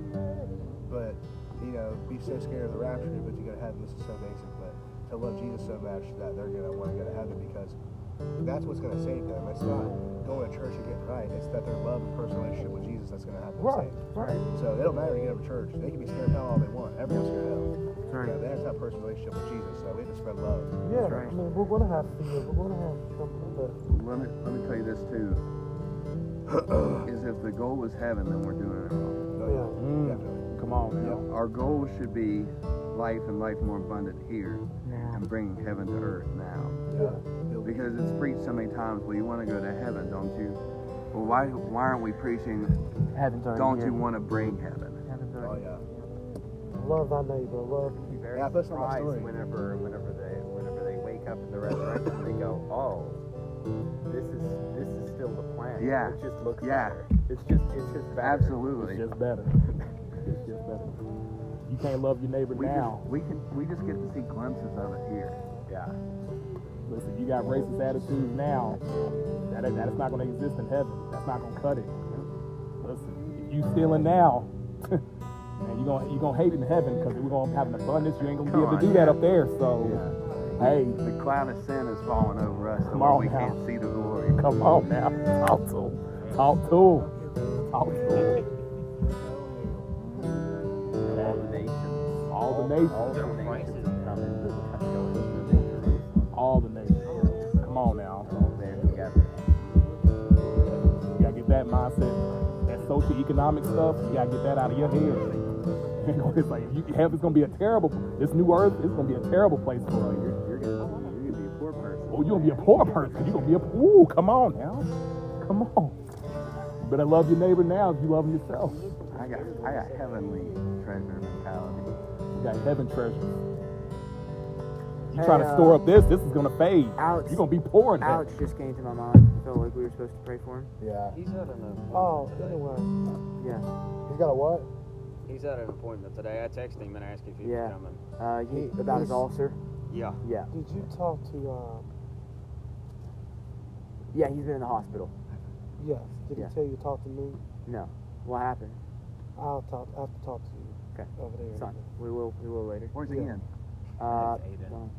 but you know, be so scared of the rapture, but to go to heaven. This is so basic, but to love Jesus so much that they're gonna want to go to heaven because that's what's gonna save them. It's not going to church and getting right. It's that their love and personal relationship with Jesus that's gonna have them Right, saved. right. So it don't matter to get over church. They can be scared of hell all they want. Everyone's scared of hell. Right. You know, they have to have a personal relationship with Jesus, so we have to spread love. Yeah, right. I mean, we're gonna have fear, we're gonna have something, but Let me let me tell you this too. is if the goal is heaven, then we're doing it wrong. Oh, Yeah. yeah, Mm. definitely. Come on now. Our goal should be life and life more abundant here, Now. and bringing heaven to earth now. Yeah. Because it's preached so many times. Well, you want to go to heaven, don't you? Well, why why aren't we preaching? Heaven's already Don't here. you want to bring heaven? Heaven's Oh already yeah. love thy neighbor, love very Yeah, that's my surprised story. whenever whenever they whenever they wake up in the resurrection they go, Oh, this is this is still the plan. Yeah. It just looks Yeah. better. It's just it's just better. Absolutely. It's just better. it's just better. You can't love your neighbor We now. just we can we just get to see glimpses of it here. Yeah. Listen, you got racist attitudes now. That is not going to exist in heaven. That's not going to cut it. Listen, if you stealing now, man, you're going you're gonna hate it in heaven because we're going to have an abundance. You ain't going to be able to do that up there. So, yeah. hey. The cloud of sin is falling over us. Come on we now. can't see the glory. Come on now. Talk to him. Talk to him. Talk to him. All the nations. All the nations. On now. All there together. You gotta get that mindset, that social economic stuff. You gotta get that out of your head. You know, it's like you, heaven's gonna be a terrible. This new earth is gonna be a terrible place for us. You're, you're gonna you're gonna be a poor person. Oh, you're gonna be a poor person. You're gonna be a poor ooh. Come on now. Come on. You better love your neighbor now if you love yourself. I got I got heavenly treasure mentality. You got heaven treasures. You Hey, trying to uh, store up this? This is gonna fade. Alex- You're gonna be poor in Alex just came to my mind. I felt like we were supposed to pray for him. Yeah. He's at an appointment. Oh, anyway. Yeah. He's got a what? he's at an appointment today. I texted him and asked if he Yeah. was coming. Uh, he, He- about his ulcer. Yeah. Yeah. Did you talk to, um, Yeah, he's been in the hospital. yes, did Yeah. he tell you to talk to me? No. What happened? I'll talk, I have to talk to you. Okay. Over there. Son, we will. We will later. Where's he in? Uh, Aiden. don't-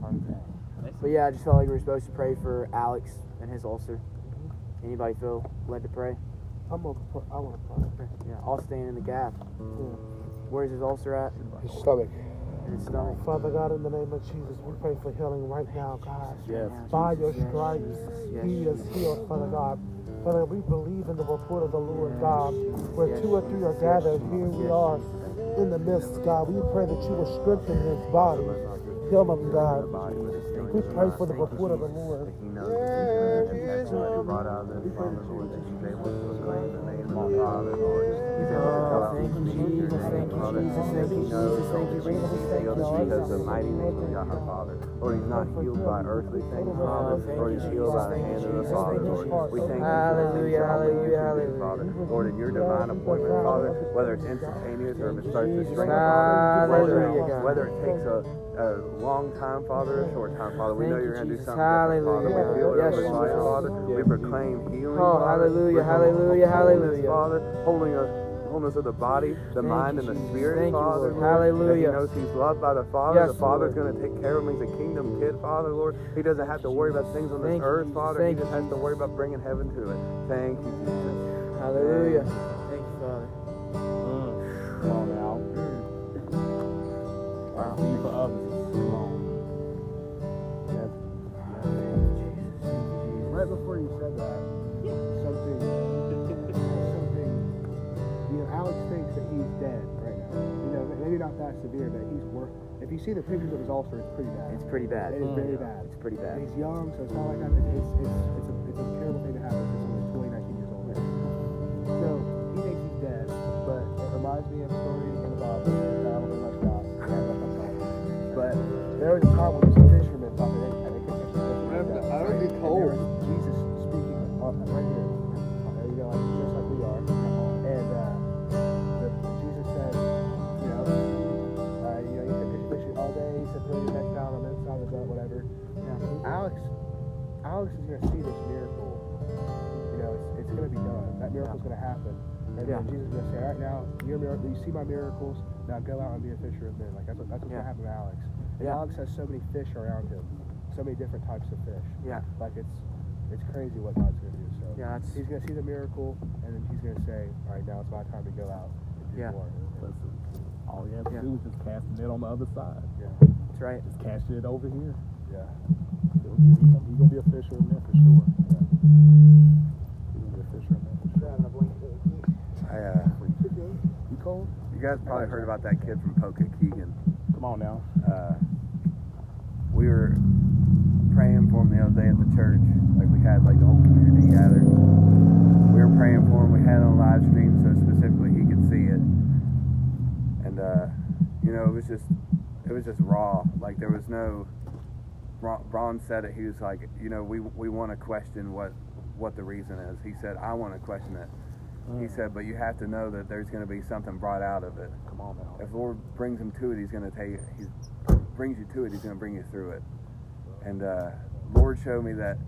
Part of that. but yeah, I just felt like we were supposed to pray for Alex and his ulcer. Anybody feel led to pray? I'm gonna, pr- I wanna pray. Yeah, I'll stand in the gap. Yeah. Where's his ulcer at? His stomach. In his stomach. Father God, in the name of Jesus, we pray for healing right now, God. Yes. By your stripes, Yes. he is healed, Father God. Father, we believe in the report of the Lord, God. Where Yes. two or three are gathered, here we Yes. are in the midst, God. We pray that you will strengthen his body. Heal him, God. We pray for the report of the Lord. Because the mighty name of Yahweh, Father. Lord, he's not healed by earthly things, Oh, Father. Lord, he's healed by the hand of the Father, Lord. We thank you for Hallelujah, hallelujah, Father. Lord, in your divine appointment, Father, whether it's instantaneous or if it starts to strengthen, Father, whether, Hallelujah, it, God. whether it takes a, a long time, Father, a short time, Father, we Thank know you, you're going to do Jesus. something different, Father. We feel it Yes, over his life, Jesus. Father. We proclaim healing, Oh, Father. hallelujah, hallelujah, hallelujah. Father, holding us wholeness of the body, the Thank mind, you, and the Jesus. spirit, Thank you, Father. Lord. Lord, That Hallelujah. he knows he's loved by the Father. Yes, the Father's Lord. going to take care of him. He's a kingdom kid, Father, Lord. He doesn't have to worry about things on this Thank earth, Father. Thank he just you, has to worry about bringing heaven to it. Thank you, Jesus. Hallelujah. Thank you, Father. Mm. Come on now. Wow. See for others. Come on. Yes. Right before you said that, something, something, you know, Alex thinks that he's dead right now. You know, maybe not that severe, but he's worse. If you see the pictures of his ulcer, it's pretty bad. It's pretty bad. It is very oh, bad. It's pretty bad. And he's young, so it's not like that. It's, it's, it's, it's, a, it's a terrible thing to happen to someone who's 20, 19 years old. So he thinks he's dead, but it reminds me of a story there was a time when some fishermen thought that they, and they couldn't catch the fish. like that. I be And cold. was Jesus speaking up right here. There you go, like, just like we are. And uh, the, Jesus said, you know, uh, you know, you can fish fishing all day. He said, throw your net down on this side of the boat, whatever. Alex, Alex is going to see this miracle. You know, it's, it's going to be done. That miracle's going to happen. And Yeah. then Jesus is going to say, all right, now, your miracle, you see my miracles. Now go out and be a fisher of men. Like, that's, what, that's what's Yeah. going to happen to Alex. And Yeah. Alex has so many fish around him. So many different types of fish. Yeah. Like, it's it's crazy what God's going to do. So Yeah, it's- he's going to see the miracle, and then he's going to say, all right, now it's my time to go out and do Yeah. more. Listen, all you have to Yeah. do is just cast the net on the other side. Yeah. That's right. Just cast it over here. Yeah. He'll He's gonna, he gonna be a fisher in there for sure. Yeah. He's gonna be a fisher in there for sure. I, uh, You cold? you guys probably heard about that kid from Poca Keegan. Come on now. uh, we were praying for him the other day at the church. Like we had like the whole community gathered. We were praying for him. We had it on live stream so specifically he could see it. And uh, you know, it was just it was just raw. Like there was no. Bron Braun said it. He was like, you know, we we want to question what what the reason is. He said, I want to question it. He said, but you have to know that there's going to be something brought out of it. Come on now. If Lord brings him to it, He's going to take He brings you to it. He's going to bring you through it. And uh, Lord showed me that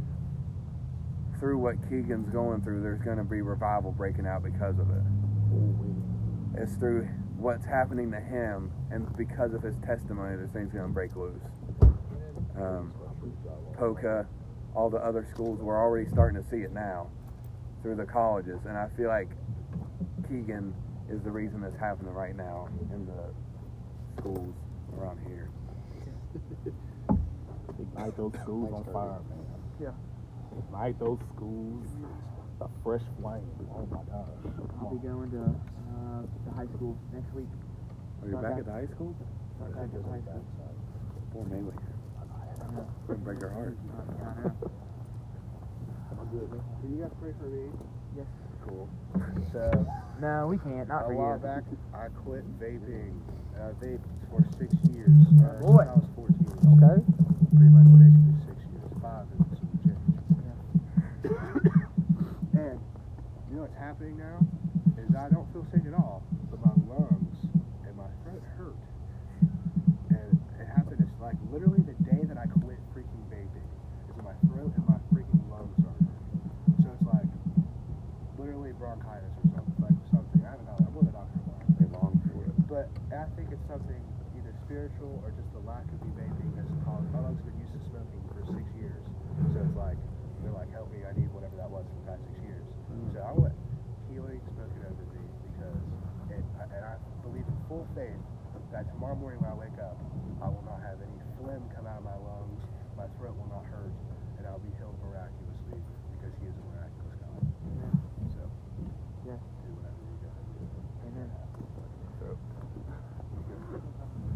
through what Keegan's going through, there's going to be revival breaking out because of it. It's through what's happening to him, and because of his testimony, there's things going to break loose. Um, Poca, all the other schools, we're already starting to see it now through the colleges, and I feel like Keegan is the reason that's happening right now in the schools around here. Ignite those schools on fire, man. Yeah. Ignite those schools. A fresh flame. Oh my gosh. I'll be going to uh, the high school next week. Are you back at the high school? Start back at high school. Poor Maylee. Would break her heart. I know. Can you guys pray for me? Yes. Cool. So, No, we can't. Not a for while you. back, I quit vaping. I vaped for six years. Uh, boy. I was 14. Okay. Pretty much basically six years. Five and some change. and, you know what's happening now? Is I don't feel sick at all, but my lungs and my throat hurt. And it happened, it's like literally the day that I quit freaking vaping. Is when my throat and my freaking lungs are hurting. So it's like literally bronchitis or something. Like something. I don't know. I'm with a doctor a while. They long for it. But I think it's something either spiritual or just the lack of me vaping that's caused. My lungs have been used to smoking for six years. So it's like, they're like, help me, I need whatever that was for the past six years. Mm. So I want healing spoken over me because, and I, and I believe in full faith that tomorrow morning when I wake up, I will not have any phlegm come out of my lungs, my throat will not hurt, and I'll be healed miraculously because He is a miraculous God. So, Yeah. do whatever you gotta do. Amen. So,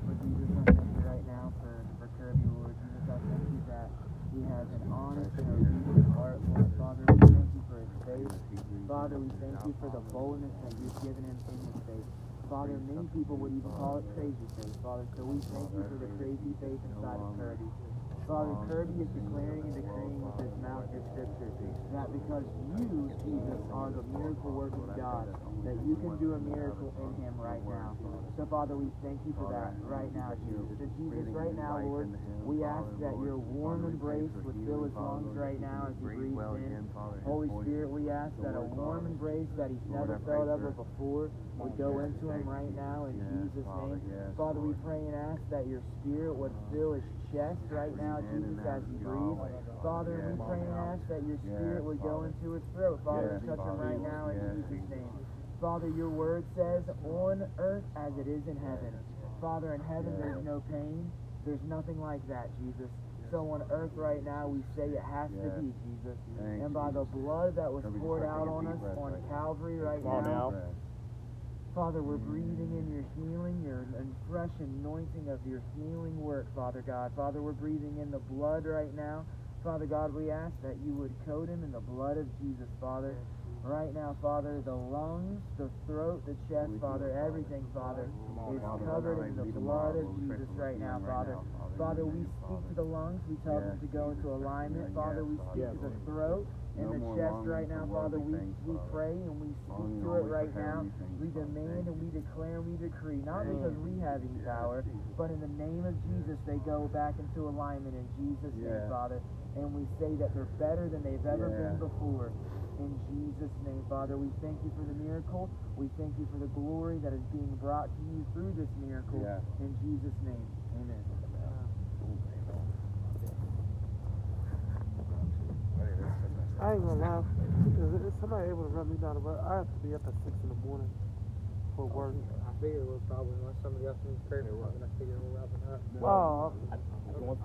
Lord Jesus, I thank you right now for, for Kirby, Lord Jesus. I thank you that he has an honest and obedient heart, Lord Father. We thank you for his faith. Father, we thank you for the boldness that you've given him in his faith. Father, many people would even call it crazy faith, Father. So we thank you for the crazy faith inside of Kirby. Father, Kirby is declaring and decreeing with his mouth your scripture that because you, Jesus, are the miracle working God, that you can do a miracle in him right now. So, Father, we thank you for that right now, Jesus. So, Jesus, right now, Lord, we ask that your warm embrace would fill his lungs right now as he breathes in. Holy Spirit, we ask that a warm embrace that he's never felt ever before would go into him right now in Jesus' name. Father, we pray and ask that your spirit would fill his chest right now, Jesus, as he breathes. Father, we pray and ask that your spirit would go into his throat. Father, touch him right now in Jesus' name. Father, your word says, on earth as it is in heaven. Father, in heaven there's no pain. There's nothing like that, Jesus. So on earth right now, we say it has to be, Jesus. And by the blood that was poured out on us on Calvary right now. Father, we're breathing in your healing, your and fresh anointing of your healing work, Father God. Father, we're breathing in the blood right now. Father God, we ask that you would coat him in the blood of Jesus, Father. Right now, Father, the lungs, the throat, the chest, Father, everything, Father, is covered in the blood of Jesus right now, Father. Father, we speak to the lungs. We tell them to go into alignment. Father, we speak to the throat and the chest right now, Father. We, we pray and we speak to it right now. We demand and we declare and we decree, not because we have any power, but in the name of Jesus, they go back into alignment in Jesus' name, Father. And we say that they're better than they've ever been before. In Jesus' name, Father, we thank you for the miracle. We thank you for the glory that is being brought to you through this miracle. In Jesus' name, amen. I ain't gonna lie. Is, is somebody able to run me down the road? I have to be up at six in the morning for work. I figured it was probably unless somebody else needs prayer for something, I figured we're wrapping up. Well,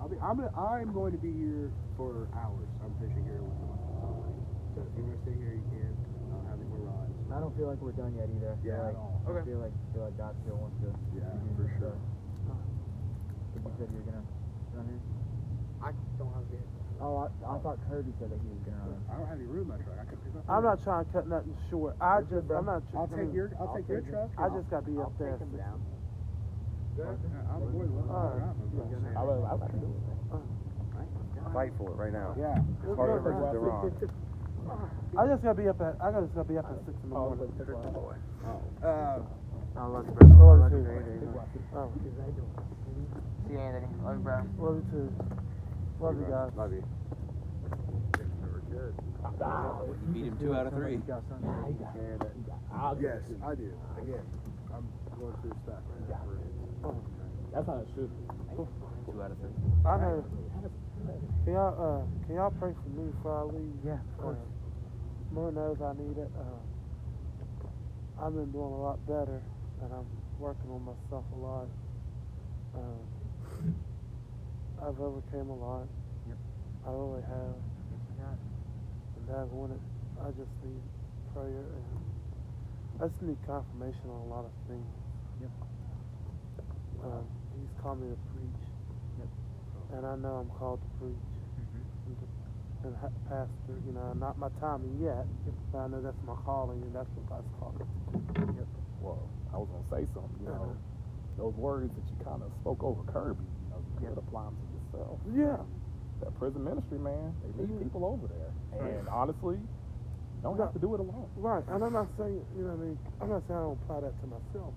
I'll be, I'm, gonna- I'm going to be here for hours. I'm fishing here with my family. So if you want to stay here, you can. I don't have any more rods. I don't feel like we're done yet either. I feel Yeah, like, at all. I feel like feel like God still wants to. Yeah, to do for sure. stuff. But you said you're gonna run in. I don't have a vehicle. Oh, I, I thought Kirby said that he was gonna run. I don't have any room in my truck. I can pick up. I'm not trying to cut nothing short. I That's good, just, bro. I'm not. I'll I take mean, your. I'll, take your truck. I just gotta be up there. at six. Yeah, I'm more than willing to Alright. I'm just saying. I would, I would do it. Fight for it right now. Yeah. It's harder versus Iran. I just gotta be up at. I just gotta be up at six in the Oh, morning. but- Uh, I love you, bro. Love you too. Oh, See you, Anthony. Love you, bro. love you too. Love you guys. Love you. You Beat him two out of three. I'll yes, I do. Again, I'm going through stuff right now. That's how it should be. Two out of three. I know. Can y'all, uh, can y'all pray for me before I leave? Yeah, of course. Uh, Lord knows I need it. Uh, I've been doing a lot better, and I'm working on myself a lot. Um, I've overcame a lot. Yep. I really have. Yeah. And Dad wanted, I just need prayer and I just need confirmation on a lot of things. Yep. Um, he's called me to preach. Yep. And I know I'm called to preach Mm-hmm. and, to, and ha- pastor. You know, not my timing yet, yep. but I know that's my calling and that's what God's called me to do. Well, I was gonna say something. You know, Uh-huh. those words that you kind of spoke over Kirby. You know, you Yeah. could apply them to yourself. Yeah. That prison ministry, man, they need Mhm. people over there. And honestly, you don't have to do it alone. Right, and I'm not saying, you know what I mean, I'm not saying I don't apply that to myself.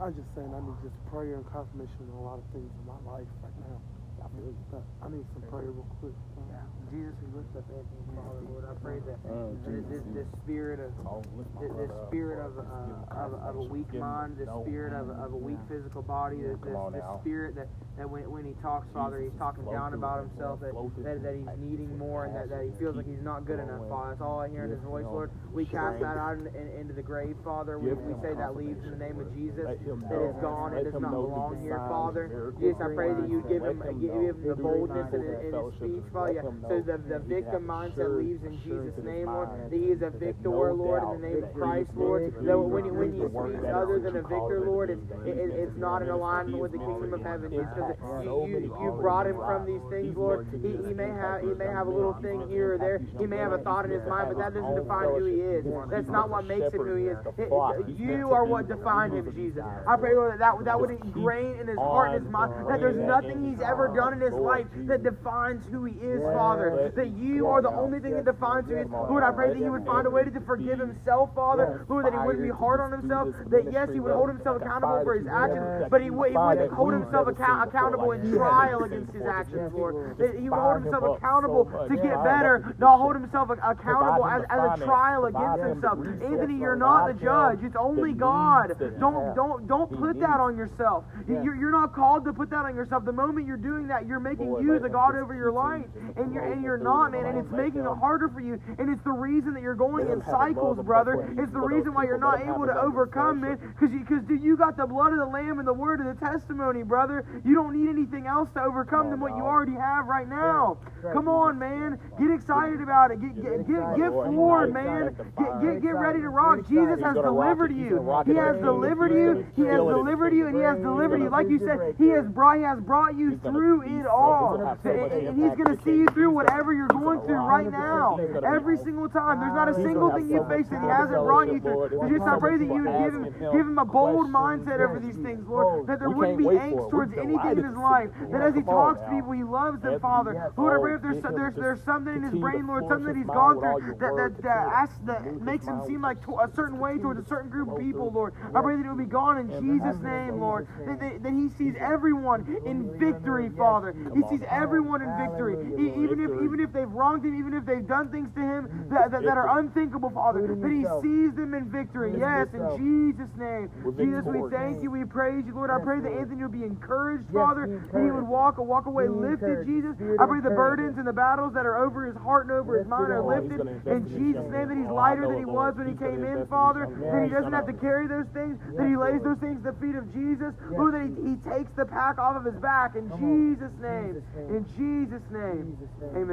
I'm just saying I need just prayer and confirmation on a lot of things in my life right now. I feel you. But I need some prayer real quick. Yeah. Jesus, we lift up Anthony, Father, Lord. I pray that Oh, this, this, this spirit of Oh, this, this spirit of, Just give him uh, of, of a weak mind, this spirit of, of a weak physical body, this, this, this spirit that, that when, when he talks, Father, he's talking down about himself, that, that, that he's needing more and that, that he feels like he's not good enough. Father. That's all I hear in his voice, Lord. We cast that out in, in, into the grave, Father. We, we say that leaves in the name of. Jesus. It is gone. It does not belong here, Father. Jesus, I pray that you give him, give him the boldness in, in his speech, Father. Yeah. Know the, the victim mindset assurance- leaves in assurance Jesus' name, Lord. That he is a victor, no Lord, in the name of Christ, Lord. victory. That when, when he The work speaks other than a you victor, Lord, it's, it, it- it's not in alignment with the kingdom of heaven. Because you, you, you brought him from these things, Lord. He, he may have he may have a little thing here or there. He may have a thought in his mind, but that doesn't define who he is. That's not what makes him who he is. It- you are what defined him, Jesus. I pray, Lord, that that, that would ingrain in his heart and his mind that there's nothing he's ever done in his life that defines who he is, Father. That you are the only thing that defines he. Lord, I pray that he would find a way to forgive himself, Father. Lord, that he wouldn't be hard on himself. That yes, he would hold himself accountable for his actions, but he, would, he wouldn't hold himself account- accountable in trial against his actions, Lord. That he would hold himself accountable to get better, not hold himself accountable as, as a trial against himself. Anthony, you're not the judge. It's only God. Don't don't don't put that on yourself. You- You're, you're not called to put that on yourself. The moment you're doing that, you're making you the God over your life, and you're and you're not, man. And it's making it harder for you. And it's the reason that you're going in cycles, brother. It's the reason why you're not able to overcome, man. Because you because you got the blood of the Lamb and the word of the testimony, brother. You don't need anything else to overcome than what you already have right now. Come on, man. Get excited about it. Get get get, get forward, man. Get, get get ready to rock. Jesus has delivered you. He has delivered you. He has delivered you, and He has delivered you. Like you said, He has brought He has brought you through it all, and, and He's going to see you through whatever you're going through right now. Every single time. There's not a single thing you face that He hasn't brought you through. So just I pray that you would give Him give Him a bold mindset over these things, Lord. That there wouldn't be angst towards anything in His life. That as He talks to people, He loves them, Father. Lord, I pray if there's there's there's something in His brain, Lord, something that He's gone through that that that, asks, that makes Him seem like to, a certain way towards a certain group of people, Lord. I pray that it will be gone in Jesus' name, Lord. That, that, that He sees everyone in victory, Father. He sees everyone in victory, E- even if even if they've wronged Him, even if they've done things to Him that, that, that are unthinkable, Father. That He sees them in victory. Yes, in Jesus' name. Jesus, we thank you. We praise you, Lord. I pray that Anthony will be encouraged, Father. That he would walk walk away lifted, Jesus. I pray the burdens and the battles that are over his heart and over his mind are lifted. In Jesus' name, that he's lighter than he was when he came in, Father. That he doesn't have to carry those things. That he lays those things at the feet of Jesus. Lord, that he, he takes the pack off of his back. In Jesus' name. In Jesus' name. Amen.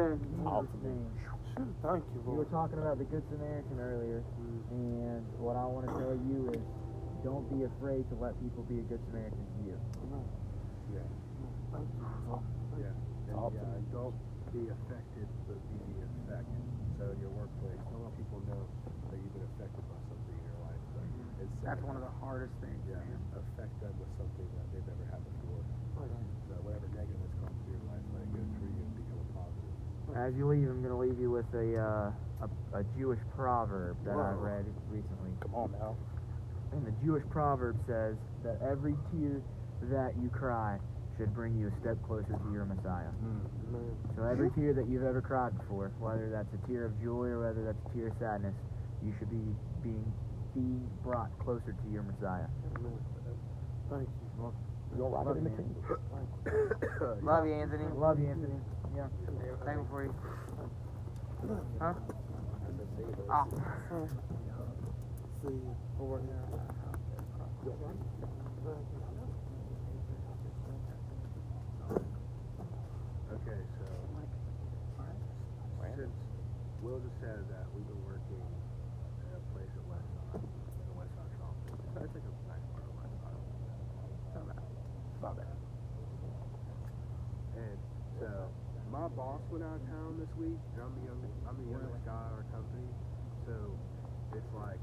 Thank you, You were talking about the Good Samaritan earlier, and what I want to tell you is don't be afraid to let people be a Good Samaritan to you. Thank you. Yeah. And, yeah, don't be affected, but be the effect. So in your workplace, don't let people know that you've been affected by something in your life. But instead, That's one of the hardest things, yeah, man. affect them with something that they've never had before. So whatever negative has come through your life, let it go through you and become a positive. As you leave, I'm going to leave you with a, uh, a, a Jewish proverb that I read recently. Come on now. And the Jewish proverb says that every tear that you cry should bring you a step closer to your Messiah. So every tear that you've ever cried before, whether that's a tear of joy or whether that's a tear of sadness, you should be being being brought closer to your Messiah. Thank you. You're right Love in the you, man. kingdom. Love you, Anthony. Love you, Anthony. Yeah, thankful for you. Huh? Ah. See. Over here. Okay, so since Will just said that. Went out of town this week, and I'm the youngest. I'm the youngest guy in our company. So it's like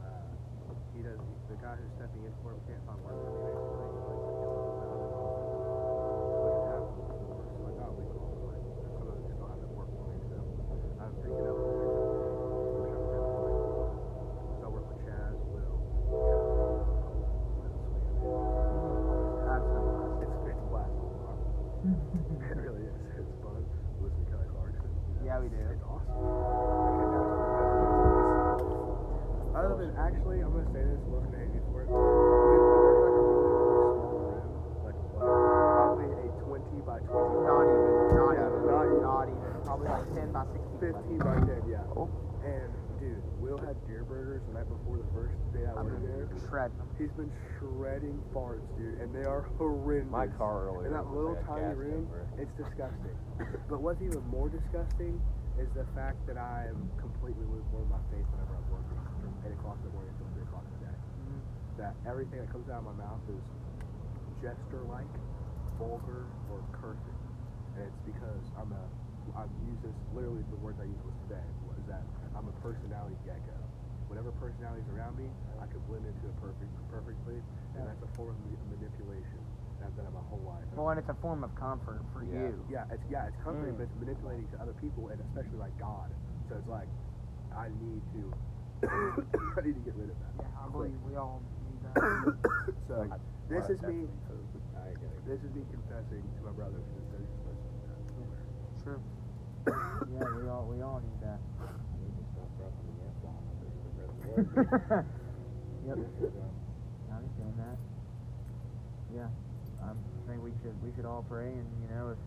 uh, he does. The guy who's stepping in for him can't find work for me. Basically, he's like, which has happened before. So I thought we called him like, some of them just don't have that work for me. So I'm thinking of which I'm really like. So I work with Chaz, Will, Chaz, Will, Sweet. Absolutely, it's it's blast all the time. It really is. It's fun. Listen to Kelly Clarkson. Yeah, we do. It's awesome. Other than actually, I'm gonna say this. Look at Andy's work. We we like a really, really small room, like what? Probably a 20 by 20. Not even. Not Yeah, even. not even. Not even. Probably like 10 by 16. 15 by 10, yeah. And dude, Will had deer burgers the night before the first day I worked there. Shred. He's been shredding farts, dude, and they are horrendous. My car earlier In that little tiny room, chamber. it's disgusting. but what's even more disgusting is the fact that I am completely lukewarm in my faith whenever I'm working from 8 o'clock in the morning until 3 o'clock in the day. Mm-hmm. That everything that comes out of my mouth is jester-like, vulgar, or cursing. And it's because I'm a, I'm use this, literally the words I used was today, was that I'm a personality gecko. Whatever personality's around me, I can blend into it perfect, perfectly, and that's a form of ma- manipulation that I've done my whole life. Well, and it's a form of comfort for Yeah. you. Yeah, it's yeah, it's comforting, Mm. but it's manipulating to other people, and especially like God. So it's like, I need to, I need to get rid of that. Yeah, I believe we all need that. so this is me. I This is me confessing to my brothers and sisters. Listen to that. Sure. yeah, we all we all need that. You can stop dropping the F-bomb under the reservoir. yep. I understand that. Yeah. Um, I think we should we should all pray, and you know, if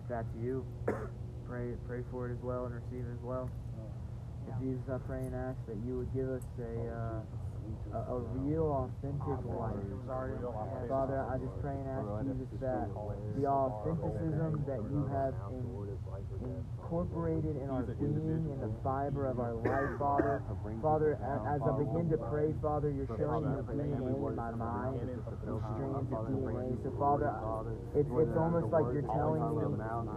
if that's you, pray pray for it as well and receive it as well. If Jesus, I pray and ask that you would give us a uh, a, a real, authentic life. Father, I just pray and ask Jesus that the authenticism that you have in, incorporated in our being, in the fiber of our life, Father. Father, as I begin to pray, Father, you're showing me DNA in my mind, the strands of DNA. So, Father, it's, it's almost like you're telling me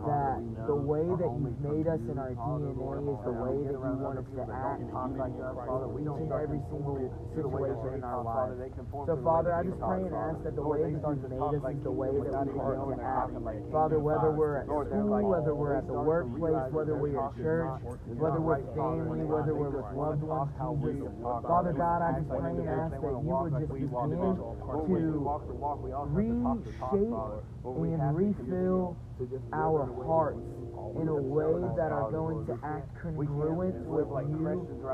that the way that you've made us in our DNA is the way that you want us to act. each and every single situation in our lives. So, Father, I just pray and ask that the way that you've made us is the way that we want to act. Father, whether we're at school, whether we're at the workplace, whether we're at church, whether we're family, whether we're with loved ones, Jesus. Father God, I just pray and ask that you would just begin to reshape and refill our hearts in a way that are going to act congruent with you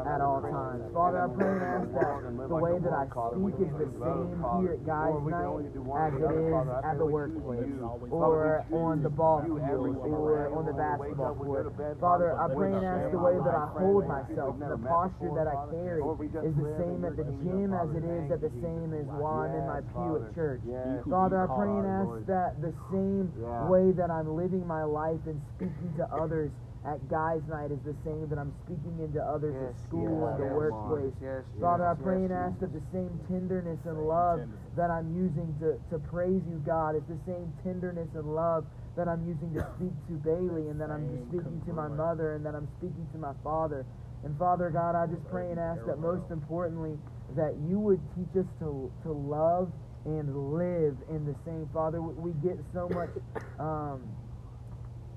at all times. Father, I pray and ask that the way that I speak is the same here at Guys Night as it is at the workplace or on the ball field or on the basketball court. Father, I pray and ask the way that I hold myself. and the posture that I carry is the same at the gym as it is at the same as while I'm in my pew at church. Father, I pray and ask that the same way that I'm living my life and speaking to others at guys' night is the same that I'm speaking into others at school and the workplace. Father, I pray and ask that the same tenderness and love that I'm using to, to praise you, God, is the same tenderness and love that I'm using to speak to Bailey and that I'm speaking to my mother and that I'm speaking to my father. And Father God, I just pray and ask that most importantly, that you would teach us to, to love and live in the same. Father, we, we get so much, um,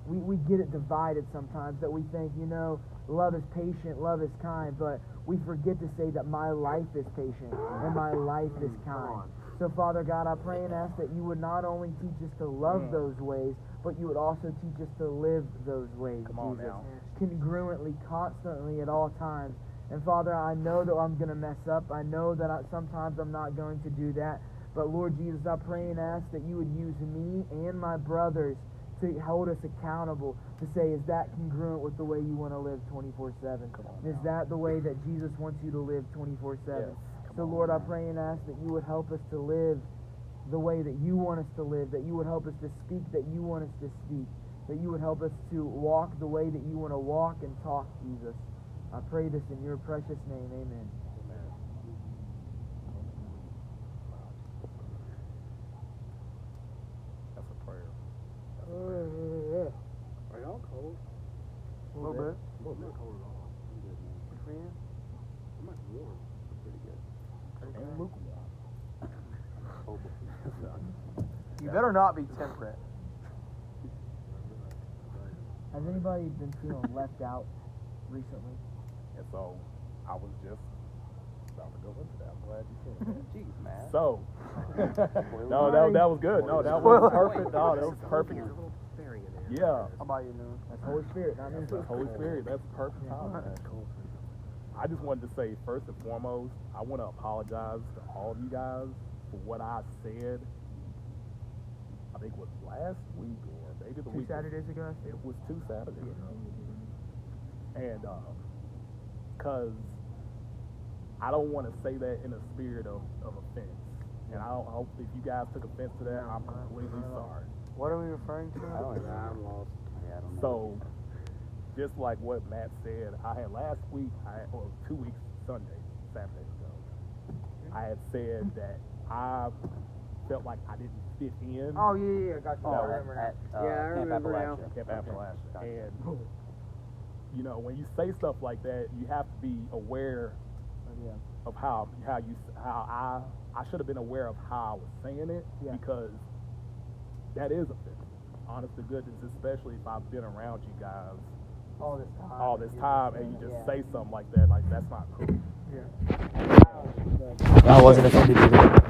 we, we get it divided sometimes that we think, you know, love is patient, love is kind, but we forget to say that my life is patient and my life is kind. So, Father God, I pray and ask that you would not only teach us to love mm. those ways, but you would also teach us to live those ways, Come Jesus, congruently, constantly, at all times. And Father, I know that I'm going to mess up. I know that I, sometimes I'm not going to do that. But Lord Jesus, I pray and ask that you would use me and my brothers to hold us accountable to say, is that congruent with the way you want to live 24 7? Is that the way that Jesus wants you to live 24 7? So, Lord, I pray and ask that you would help us to live the way that you want us to live, that you would help us to speak that you want us to speak, that you would help us to walk the way that you want to walk and talk, Jesus. I pray this in your precious name. Amen. That's a prayer. Are y'all cold? A little bit. I'm not cold at all. I'm not warm. Pretty good. And lukewarm. You better not be temperate. Has anybody been feeling left out recently? And so I was just about to go into that. I'm glad you said that. Jeez, man. So, no, that, that was good. No, that was perfect. No, that was perfect. Yeah, How about you, Noon? That's Holy Spirit, not me. that's Holy Spirit. That's perfect time. I just wanted to say, first and foremost, I want to apologize to all of you guys for what I said. I think it was last week or maybe the Two week. Saturdays ago. It was two Saturdays ago. And uh, because I don't want to say that in a spirit of, of offense. And I don't hope if you guys took offense to that, I'm completely uh-huh. sorry. What are we referring to? I don't even, I'm lost. Yeah, I don't know. So, just like what Matt said, I had last week, I or two weeks Sunday, Saturday ago, I had said that I felt like I didn't fit in. Oh yeah, yeah, yeah, I got you. Oh, I remember at, now. uh, yeah, I Camp remember now. Appalachia. Camp Appalachia. Gotcha. And you know, when you say stuff like that, you have to be aware Yeah. of how how you how I I should have been aware of how I was saying it Yeah. because that is offensive. Honest to goodness, especially if I've been around you guys All this time. all this time and you just Yeah. say something like that, like that's not cool. Yeah. I wasn't offended either.